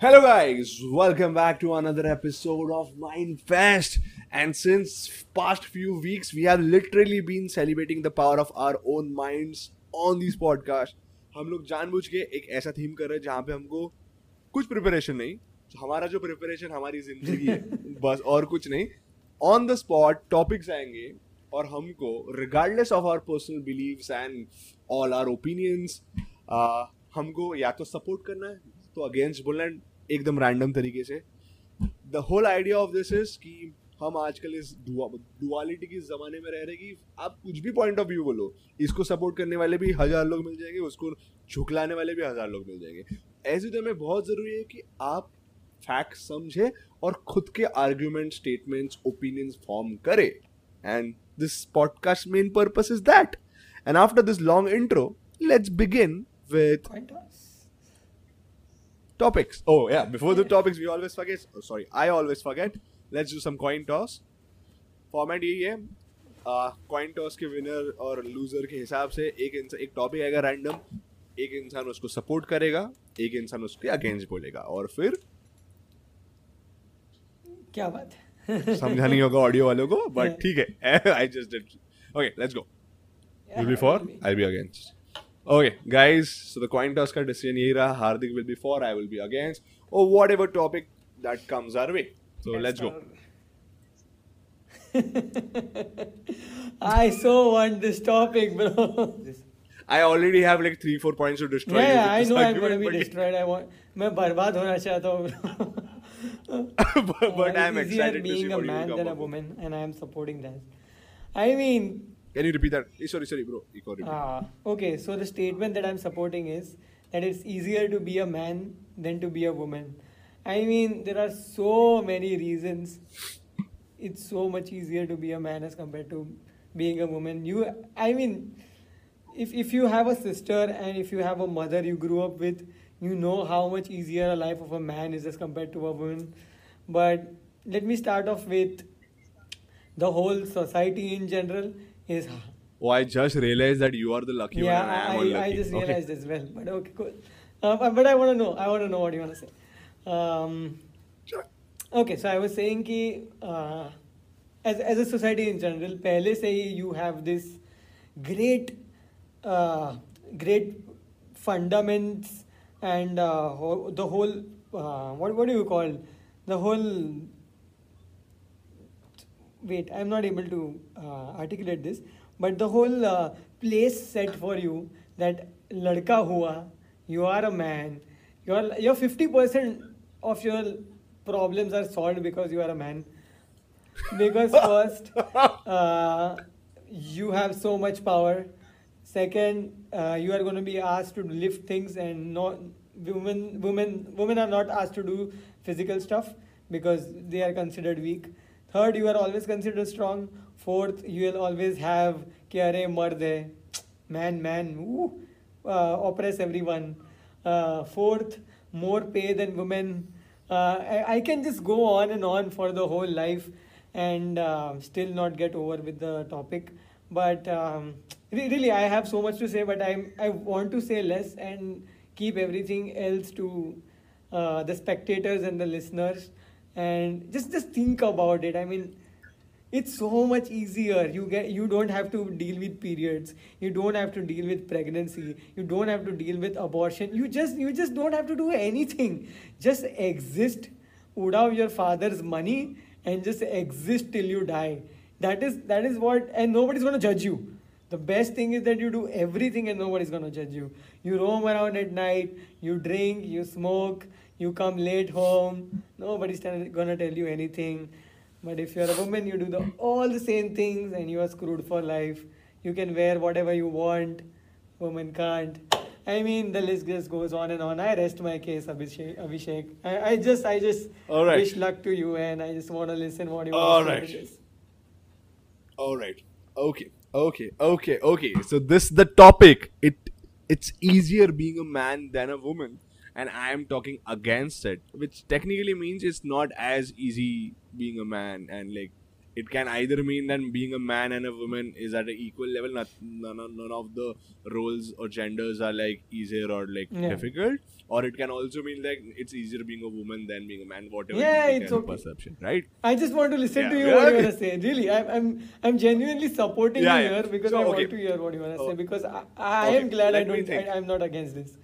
Hello, guys. Welcome back to another episode of Mind Fest. And since past few weeks, we have literally been celebrating the power of our own minds on these podcasts. हम लोग जानबूझ के एक ऐसा theme कर रहे हैं जहाँ पे हमको कुछ प्रिपरेशन नहीं हमारा जो प्रिपरेशन हमारी ज़िंदगी है बस और कुछ नहीं ऑन द स्पॉट टॉपिक्स आएँगे और हमको regardless of our personal beliefs and all our opinions हमको या तो सपोर्ट करना है तो अगेंस्ट बोलना है एकदम रैंडम तरीके से। The whole idea of this is कि हम आजकल इस डुअलिटी के जमाने में रह रहे कि आप कुछ भी पॉइंट ऑफ़ व्यू बोलो, इसको सपोर्ट करने वाले भी हज़ार लोग मिल जाएँगे, उसको झुकलाने वाले भी हज़ार लोग मिल जाएँगे। ऐसे तो में बहुत ज़रूरी है कि आप फैक्ट समझे और खुद के आर्ग्यूमेंट स्टेटमेंट्स ओपिनियंस फॉर्म करे। And this podcast main purpose is that and after this long intro let's begin with topics. Oh yeah, before the topics, we always forget. Oh, sorry, I always forget. Let's do some coin toss. Format यही है coin toss के winner और loser के हिसाब से एक इंसान एक टॉपिक आएगा रैंडम एक इंसान उसको सपोर्ट करेगा एक इंसान उसके अगेंस्ट बोलेगा। और फिर? क्या बात है? समझा नहीं होगा ऑडियो वालों को बट ठीक है. I just did okay let's go will be for I be against Okay, guys, so the coin toss ka decision yahi raha. Hardik will be for, I will be against, or whatever topic that comes our way. So let's go. I so want this topic, bro. I already have like three, four points to destroy. Yeah, yeah I know I'm going to be destroyed. I want. मैं बर्बाद होना चाहता हूँ. but, but I'm excited being to see a man than a woman, and I am supporting that. I mean. can you repeat that? Eh, sorry, sorry, bro. Uh, okay, so the statement that I'm supporting is that it's easier to be a man than to be a woman. I mean, there are so many reasons. It's so much easier to be a man as compared to being a woman. You, I mean, if if you have a sister and if you have a mother you grew up with, you know how much easier a life of a man is as compared to a woman. But let me start off with the whole society in general is oh i just realized that you are the lucky yeah, one Yeah, i I. I just realized okay. as well but okay cool. Um, uh, but, i want to know i want to know what you want to say. Um, okay so i was saying ki uh, as as a society in general pehle se you have this great uh, great fundaments and uh, the whole uh, what what do you call? The whole wait i'm not able to uh, articulate this but the whole uh, place set for you that ladka hua you are a man your your 50% of your problems are solved because you are a man. Because first uh, you have so much power. Second uh, you are going to be asked to lift things and not women women women are not asked to do physical stuff because they are considered weak Third, you are always considered strong. Fourth, you will always have कि अरे मर्द है man man ooh, uh, oppress everyone. Uh, fourth, more pay than women. Uh, I, I, can just go on and on for the whole life and uh, still not get over with the topic. But um, really, I have so much to say, but I I want to say less and keep everything else to uh, the spectators and the listeners and just just think about it. I mean it's so much easier. You get you don't have to deal with periods. You don't have to deal with pregnancy. You don't have to deal with abortion. You just you just don't have to do anything. Just exist out your father's money and just exist till you die. That is that is what and nobody's going to judge you. The best thing is that you do everything and nobody's going to judge you. You roam around at night you drink you smoke you come late home, nobody's gonna tell you anything. But if you're a woman, you do the, all the same things and you are screwed for life. You can wear whatever you want, women can't. I mean, the list just goes on and on. I rest my case, Abhishek. Abhishek. I, I just, I just right. wish luck to you, and I just want to listen what you all want right. to say. All right. Okay. Okay. Okay. Okay. So this the topic. It it's easier being a man than a woman and I am talking against it, which technically means it's not as easy being a man and like it can either mean that being a man and a woman is at an equal level. Not, none, of- none of the roles or genders are like easier or like Yeah. difficult. Or it can also mean like it's easier being a woman than being a man. Whatever Yeah, it's okay. perception, right? I just want to listen Yeah, to you yeah, what you want to say. Really, I'm, I'm, I'm genuinely supporting you here because So, I okay. want to hear what you want to Oh. say because I, I Okay, am glad I let me don't. I, I'm not against this.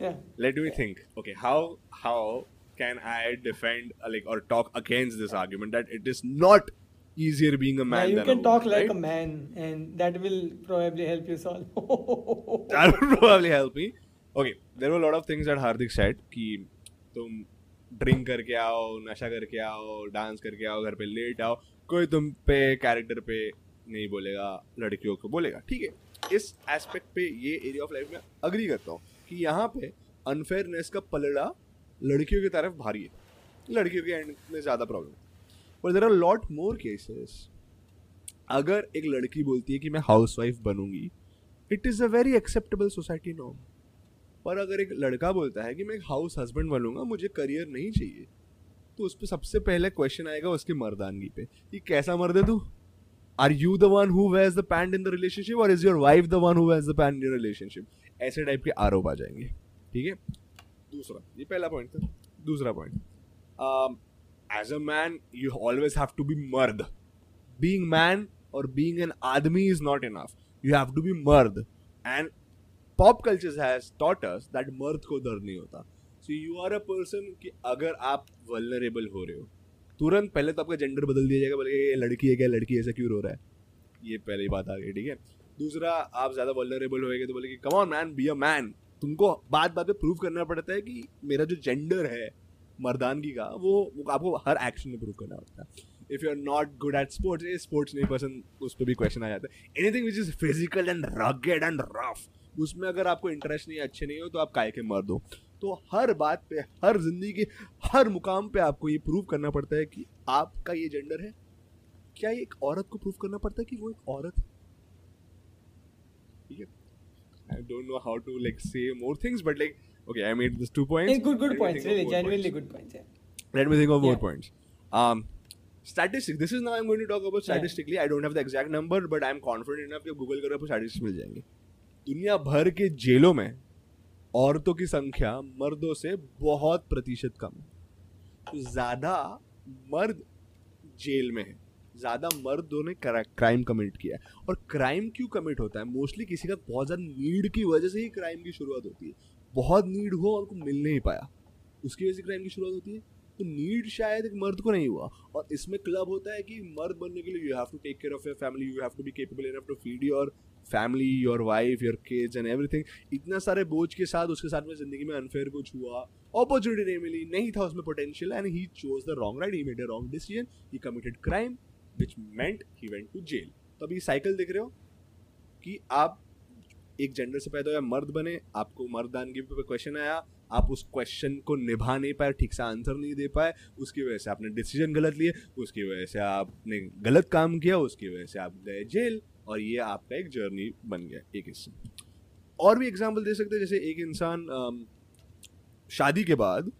Yeah. Let me think. Okay, how how can I defend uh, like or talk against this argument that it is not easier being a man yeah, you than can a talk woman, like right? a man, and that will probably help you solve. that would probably help me. Okay, there were a lot of things that Hardik said कि तुम drink करके आओ नशा करके आओ dance करके आओ घर पे लेट आओ कोई तुम पे कैरेक्टर पे नहीं बोलेगा लड़कियों को बोलेगा ठीक है इस एस्पेक्ट पे ये एरिया ऑफ़ लाइफ में अग्री करता हूँ कि यहाँ पे अनफेयरनेस का पलड़ा लड़कियों की तरफ़ भारी है। लड़कियों के एंड में ज़्यादा प्रॉब्लम पर there are lot more cases अगर एक लड़की बोलती है कि मैं हाउस वाइफ बनूँगी it is a very acceptable society norm पर अगर एक लड़का बोलता है कि मैं एक हाउस हस्बैंड बनूँगा, मुझे करियर नहीं चाहिए तो उस पर सबसे पहले क्वेश्चन आएगा उसकी मर्दानगी पे कि कैसा मर्द है तू? Are you the one who wears the pants in the relationship और is your wife the one who wears the pants in relationship ऐसे टाइप के आरोप आ जाएँगे। ठीक है? दूसरा, ये पहला पॉइंट था। दूसरा point as a man you always have to be मर्द। बींग मैन और बींग एन आदमी is not enough. You have to be मर्द। And pop culture taught us that मर्द को दर्द नहीं होता. So you are a person कि अगर आप वलनरेबल हो रहे हो, तुरंत पहले तो आपका जेंडर बदल दिया जाएगा बोले ये लड़की है क्या? लड़की ऐसा क्यों रो रहा है? ये पहली बात आ गई, ठीक है? दूसरा आप ज़्यादा वॉलरेबल होएँगे तो बोले कि come on man be a man तुमको बात बात पे प्रूव करना पड़ता है कि मेरा जो जेंडर है मर्दानगी का वो, आपको हर एक्शन में प्रूव करना पड़ता है। If you are not good at sports ये स्पोर्ट्स नहीं पसंद उस पर भी क्वेश्चन आ जाता है। Anything which is physical and rugged and rough उसमें अगर आपको इंटरेस्ट नहीं है अच्छे नहीं हो तो आप काय के मर्द हो। तो हर बात पे हर ज़िंदगी के हर मुकाम पे आपको ये प्रूव करना पड़ता है कि आपका ये जेंडर है। क्या ये एक औरत को प्रूव करना पड़ता है कि वो एक औरत है? ठीक है I don't know how to like say more things, but like okay, I made this two points. Hey, good, good points. Really, genuinely points. good points. Yeah. Let me think of more points. Um, statistics. This is now I'm going to talk about statistically Yeah. I don't have the exact number, but I'm confident enough कि Google करो आपको statistics मिल जाएँगे. दुनिया भर के जेलों में औरतों की संख्या मर्दों से बहुत प्रतिशत कम है तो ज़्यादा मर्द जेल में है ज़्यादा मर्दों ने क्राइम कमिट किया है। और क्राइम क्यों कमिट होता है? मोस्टली किसी का बहुत ज़्यादा नीड की वजह से ही क्राइम की शुरुआत होती है। बहुत नीड हुआ और उनको मिल नहीं पाया। उसकी वजह से क्राइम की शुरुआत होती है। तो नीड शायद एक मर्द को नहीं हुआ। और इसमें क्लब होता है कि मर्द बनने के लिए you have to take care of your family you have to be capable enough to feed your family your wife your kids and everything इतना सारे बोझ के साथ उसके साथ में ज़िंदगी में अनफेयर कुछ हुआ। अपॉर्चुनिटी नहीं मिली, नहीं था उसमें potential and he chose the wrong right he made a wrong decision he committed crime which meant he went to jail तो अभी साइकिल देख रहे हो कि आप एक जेंडर से पैदा हुए मर्द बने आपको मर्दानगी पे क्वेश्चन आया आप उस क्वेश्चन को निभा नहीं पाए ठीक से आंसर नहीं दे पाए उसकी वजह से आपने डिसीज़न गलत लिए उसकी वजह से आपने गलत काम किया उसकी वजह से आप गए जेल और ये आपका एक जर्नी बन गया एक हिस्सा। और भी एग्ज़ाम्पल दे सकते हैं जैसे एक इंसान शादी के बाद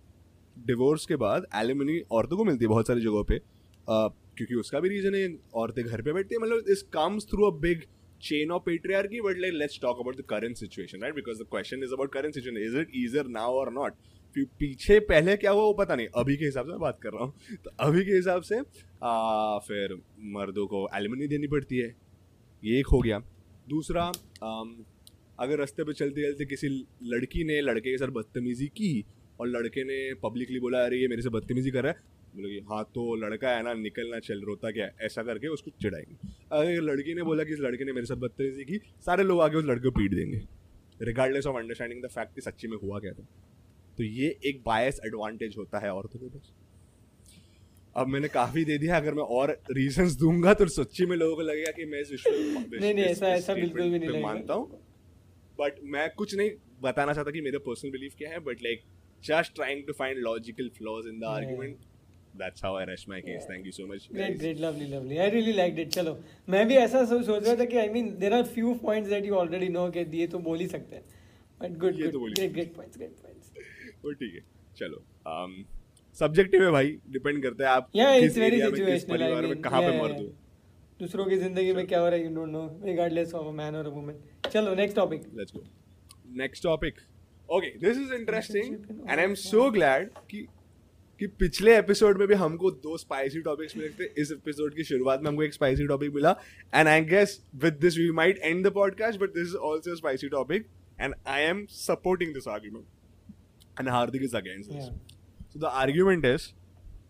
डिवोर्स के बाद एलिमनी औरतों को मिलती है बहुत सारी जगहों पे। अ, क्योंकि उसका भी रीजन है औरतें घर पे बैठती है मतलब this comes through a big chain of patriarchy but like let's talk about the current situation right? Because the question is about current situation. Is it easier now or not? पीछे पहले क्या हुआ वो पता नहीं। अभी के हिसाब से मैं बात कर रहा हूँ। तो अभी के हिसाब से आ, फिर मर्दों को एलिमनी देनी पड़ती है। ये एक हो गया। दूसरा आम, अगर रास्ते पे चलते चलते किसी लड़की ने लड़के के साथ बदतमीजी की और लड़के ने पब्लिकली बोला अरे ये मेरे से बदतमीजी कर रहा है बोले कि हाँ तो लड़का है ना निकलना चल रोता क्या है? ऐसा करके उसको चिढ़ाएँगे। अगर लड़की ने बोला कि इस लड़के ने मेरे साथ बदतमीजी की सारे लोग आके उस लड़के को पीट देंगे। Regardless of understanding the fact कि सच्ची में हुआ क्या था। तो ये एक बायस एडवांटेज होता है औरतों के पास। अब मैंने काफ़ी दे दिया अगर मैं और रीजंस दूँगा तो सच्ची में लोगों को लगेगा कि मैं इस विश्व नहीं, नहीं, ऐसा- ऐसा बिल्कुल भी नहीं मानता हूँ। बट मैं कुछ नहीं बताना चाहता कि मेरा पर्सनल बिलीफ क्या है but like just trying to find logical flaws in the Yeah. Argument that's how I rest my case thank you so much Great, great, lovely, lovely. I really liked it. चलो मैं भी ऐसा सो- सोच रहा था कि I mean there are few points that you already know कि ये तो बोल ही सकते हैं। गुड ये तो ही great great points great points वो ठीक है। चलो um, सब्जेक्टिव है भाई डिपेंड करता है आप Yeah, किस एरिया में किस. I परिवार में mean, कहाँ पे मर्द हो। दूसरों की ज़िंदगी में क्या हो रहा है you don't know regardless of a man और अ वुमन चलो next topic let's go next topic okay this is interesting and I am so glad कि कि पिछले एपिसोड में भी हमको दो स्पाइसी टॉपिक्स मिले थे इस एपिसोड की शुरुआत में हमको एक स्पाइसी टॉपिक मिला and I guess with this we might end the podcast but this is also a spicy topic and I am supporting this argument and Hardik is against this So the argument is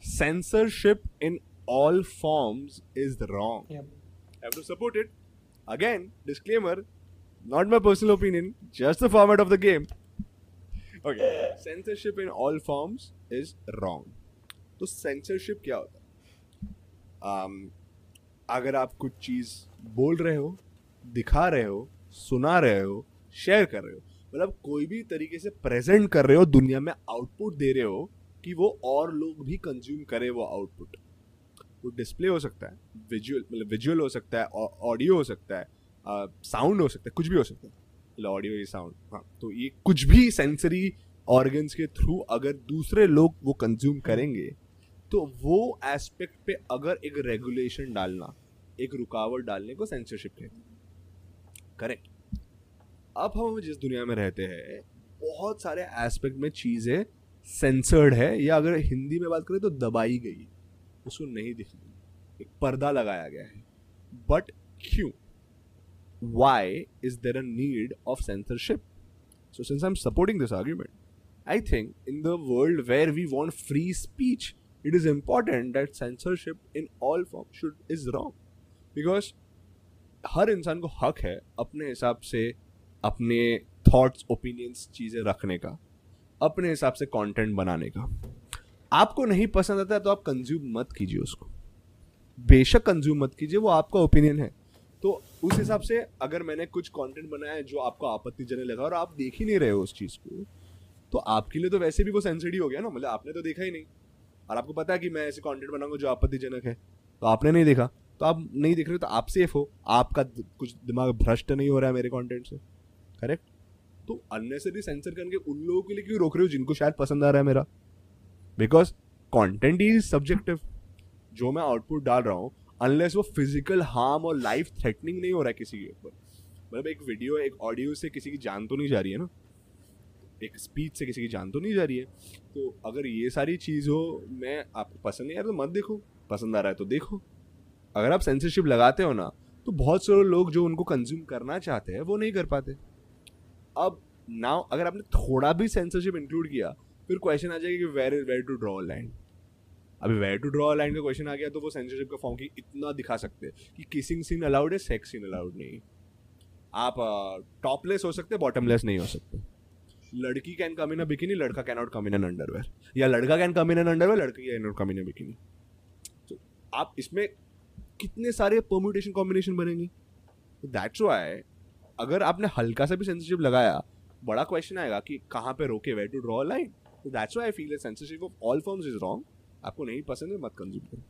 censorship in all forms is wrong. yep I have to support it. Again, disclaimer, not my personal opinion, just the format of the game. Okay, censorship in all forms is wrong. तो censorship क्या होता है? Um, अगर आप कुछ चीज़ बोल रहे हो दिखा रहे हो सुना रहे हो शेयर कर रहे हो मतलब कोई भी तरीके से प्रेजेंट कर रहे हो दुनिया में आउटपुट दे रहे हो कि वो और लोग भी कंज्यूम करें वो आउटपुट वो डिस्प्ले हो सकता है विजुअल मतलब विजुअल हो सकता है ऑडियो हो सकता है साउंड uh, हो सकता है कुछ भी हो सकता है। ऑडियो साउंड हाँ तो ये कुछ भी सेंसरी ऑर्गन्स के थ्रू अगर दूसरे लोग वो कंज्यूम करेंगे तो वो एस्पेक्ट पे अगर एक रेगुलेशन डालना, एक रुकावट डालने को सेंसरशिप हैं। करेक्ट अब हम जिस दुनिया में रहते हैं, बहुत सारे एस्पेक्ट में चीज़ें सेंसर्ड है, या अगर हिंदी में बात करें तो दबाई गई, उसको नहीं दिखती एक पर्दा लगाया गया है। बट क्यों? Why is there a need of censorship so since i'm supporting this argument i think in the world where we want free speech it is important that censorship in all forms should is wrong because हर इंसान को हक है अपने हिसाब से अपने thoughts opinions चीज़ें रखने का अपने हिसाब से कंटेंट बनाने का आपको नहीं पसंद आता है तो आप कंज्यूम मत कीजिए उसको बेशक कंज्यूम मत कीजिए वो आपका ओपिनियन है तो उस हिसाब से अगर मैंने कुछ कंटेंट बनाया है जो आपको आपत्तिजनक लगा और आप देख ही नहीं रहे हो उस चीज़ को तो आपके लिए तो वैसे भी वो सेंसिटिव हो गया ना मतलब आपने तो देखा ही नहीं। और आपको पता है कि मैं ऐसे कंटेंट बनाऊँगा जो आपत्तिजनक है। तो आपने नहीं देखा। तो आप नहीं देख रहे तो आप सेफ़ हो। आपका कुछ दिमाग भ्रष्ट नहीं हो रहा है मेरे कंटेंट से। करेक्ट तो अननेसरी सेंसर करके उन लोगों के लिए क्यों रोक रहे हो जिनको शायद पसंद आ रहा है मेरा? बिकॉज़ कंटेंट इज़ सब्जेक्टिव जो मैं आउटपुट डाल रहा हूँ अनलेस वो फ़िज़िकल हार्म और लाइफ थ्रेटनिंग नहीं हो रहा है किसी के ऊपर। मतलब एक वीडियो एक ऑडियो से किसी की जान तो नहीं जा रही है ना? एक स्पीच से किसी की जान तो नहीं जा रही है। तो अगर ये सारी चीज़ हो, मैं आपको पसंद नहीं आ रहा तो मत देखो। पसंद आ रहा है तो देखो। अगर आप सेंसरशिप लगाते हो ना तो बहुत सारे लोग जो उनको कंज्यूम करना चाहते हैं, वो नहीं कर पाते। अब नाउ अगर आपने थोड़ा भी सेंसरशिप इंक्लूड किया, फिर क्वेश्चन आ जाएगा कि where is where to draw line अभी वेयर टू ड्रॉ लाइन का क्वेश्चन आ गया तो वो सेंसरशिप का फॉर्म की इतना दिखा सकते हैं कि किसिंग सीन अलाउड है सेक्स सीन अलाउड नहीं। आप टॉपलेस हो सकते बॉटमलेस नहीं हो सकते। लड़की can come in a bikini लड़का can not come in an underwear या लड़का can come in an underwear लड़की can not come in a bikini तो आप इसमें कितने सारे परम्यूटेशन कॉम्बिनेशन बनेंगे? दैट्स वाई अगर आपने हल्का सा भी सेंसरशिप लगाया, बड़ा क्वेश्चन आएगा कि कहाँ पे रोके वेयर टू ड्रॉ लाइन तो that's why I feel censorship of all forms is wrong आपको नहीं पसंद है मत कंज्यूम करो।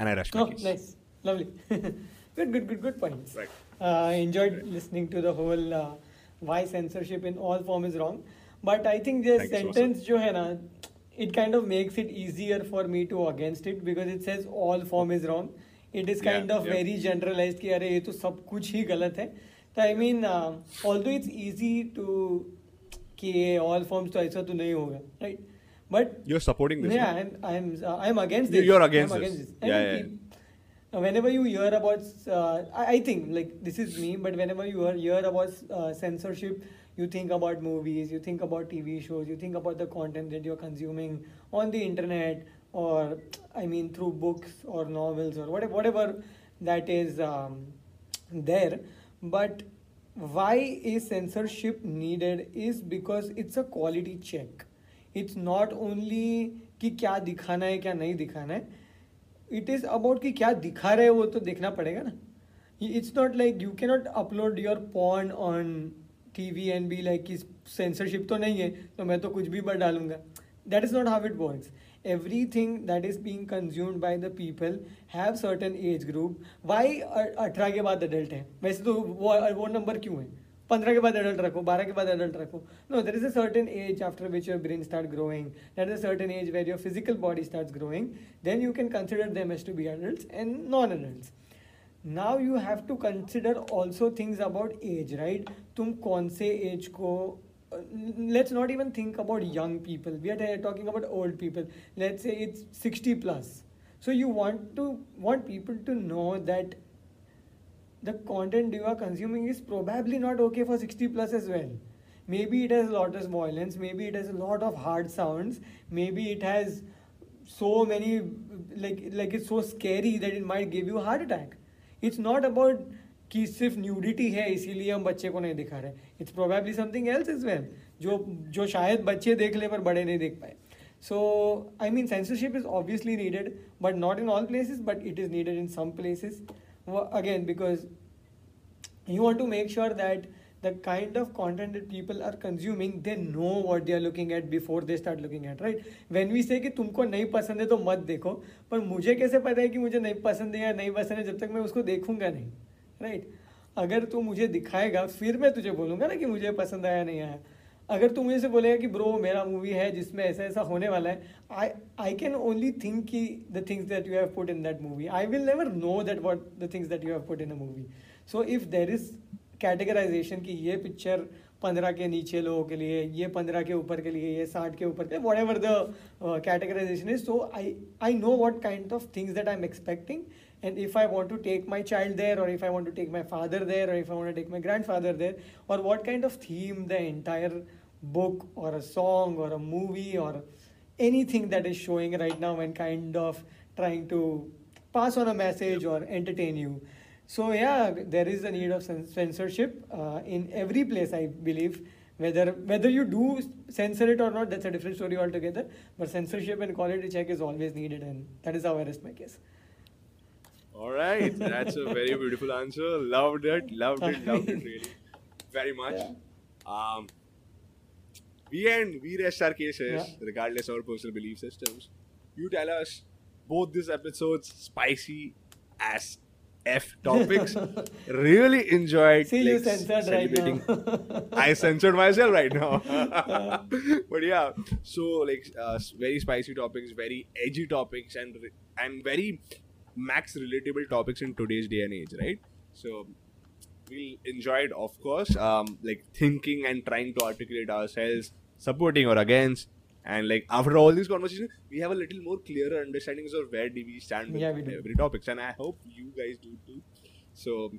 And I rush nice lovely good good good good point enjoyed listening to the whole why censorship in all form is wrong but I think this sentence जो है ना it kind of makes it easier for me to against it because it says all form is wrong it is kind of very generalize कि अरे ये तो सब कुछ ही गलत है। तो I mean although it's easy to कि ऑल फॉर्म्स तो ऐसा तो नहीं होगा right right? But You're supporting this. yeah? I'm I'm uh, I'm against this. you're against I'm this. against this. Yeah, yeah, keep- uh, whenever you hear about, uh, I, I think like this is me, but whenever you hear, hear about uh, censorship, you think about movies, you think about TV shows, you think about the content that you're consuming on the internet, or I mean through books or novels or whatever, whatever that is um, there. But why is censorship needed is because it's a quality check. It's not only कि क्या दिखाना है, क्या नहीं दिखाना है। It is about कि क्या दिखा रहे हो वो तो देखना पड़ेगा ना। It's not like you can not upload your porn on T V and be like कि सेंसरशिप तो नहीं है तो मैं तो कुछ भी बट डालूँगा। That is not how it works thing that is being consumed by the people have certain age group why अठारह के बाद अडल्ट है? वैसे तो वो वो नंबर क्यों है? पंद्रह के बाद एडल्ट रखो, बारह के बाद एडल्ट रखो। No there is a certain age after which your brain start growing that is a certain age where your physical body start growing then you can consider them as to be adult and non adult now you have to consider also things about age right तुम कौन से age को not even think about young people. We are talking about old people. Let's say it's 60 plus. So you want to, want people to know that the content you are consuming is probably not okay for 60 plus as well. Maybe it has a lot of violence, maybe it has a lot of hard sounds, maybe it has so many like like it's so scary that it might give you a heart attack. It's not about कि सिर्फ nudity है इसीलिए हम बच्चे को नहीं दिखा रहे it's probably something else is well जो जो शायद बच्चे देख ले पर बड़े नहीं देख पाए so I mean censorship is obviously needed but not in all places but it is needed in some places again because you want to make sure that the kind of content that people are consuming they know what they are looking at before they start looking at right when we say कि तुमको नहीं पसंद है तो मत देखो पर मुझे कैसे पता है कि मुझे नहीं पसंद है या नहीं पसंद है जब तक मैं उसको देखूँगा नहीं right? अगर तू मुझे दिखाएगा फिर मैं तुझे बोलूँगा ना कि मुझे पसंद आया नहीं आया अगर तू मुझे से बोलेगा कि ब्रो मेरा मूवी है जिसमें ऐसा ऐसा होने वाला है I I can only think की the things that you have put in that movie I will never know that what the things that you have put in a movie so if there is categorization की ये picture पंद्रह के नीचे लोगों के लिए, ये पंद्रह के ऊपर के लिए, ये साठ के ऊपर के whatever the categorization is so I I know what kind of things that I am expecting and if i want to take my child there or if i want to take my father there or if i want to take my grandfather there or what kind of theme the entire book or a song or a movie or anything that is showing right now and kind of trying to pass on a message or entertain you. So yeah, there is a need of censorship uh, in every place, I believe. Whether whether you do censor it or not, that's a different story altogether. But censorship and quality check is always needed, and that is how I rest my case. All right, that's a very beautiful answer. Loved it, loved it, loved it really, very much. Yeah. Um, we end, we rest our cases, yeah. regardless of our personal belief systems. You tell us both these episodes spicy as F topics. really enjoyed. See, like, you censored right now. I censored myself right now. but yeah, so like uh, very spicy topics, very edgy topics, and and very max relatable topics in today's day and age, right? So we'll enjoyed, of course, um, like thinking and trying to articulate ourselves, supporting or against. And like after all these conversations, we have a little more clearer understandings of where do we stand with yeah, we every topics. And I hope you guys do too. So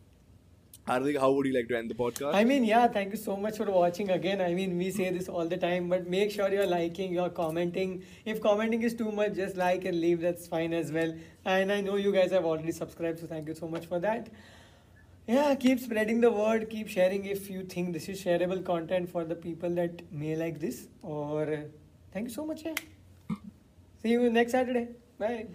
Hardik, how would you like to end the podcast? I mean, yeah, thank you so much for watching again. I mean, we say this all the time, but make sure you're liking, you're commenting. If commenting is too much, just like and leave, that's fine as well. And I know you guys have already subscribed, so thank you so much for that yeah keep spreading the word keep sharing if you think this is shareable content for the people that may like this or thank you so much yeah see you next saturday bye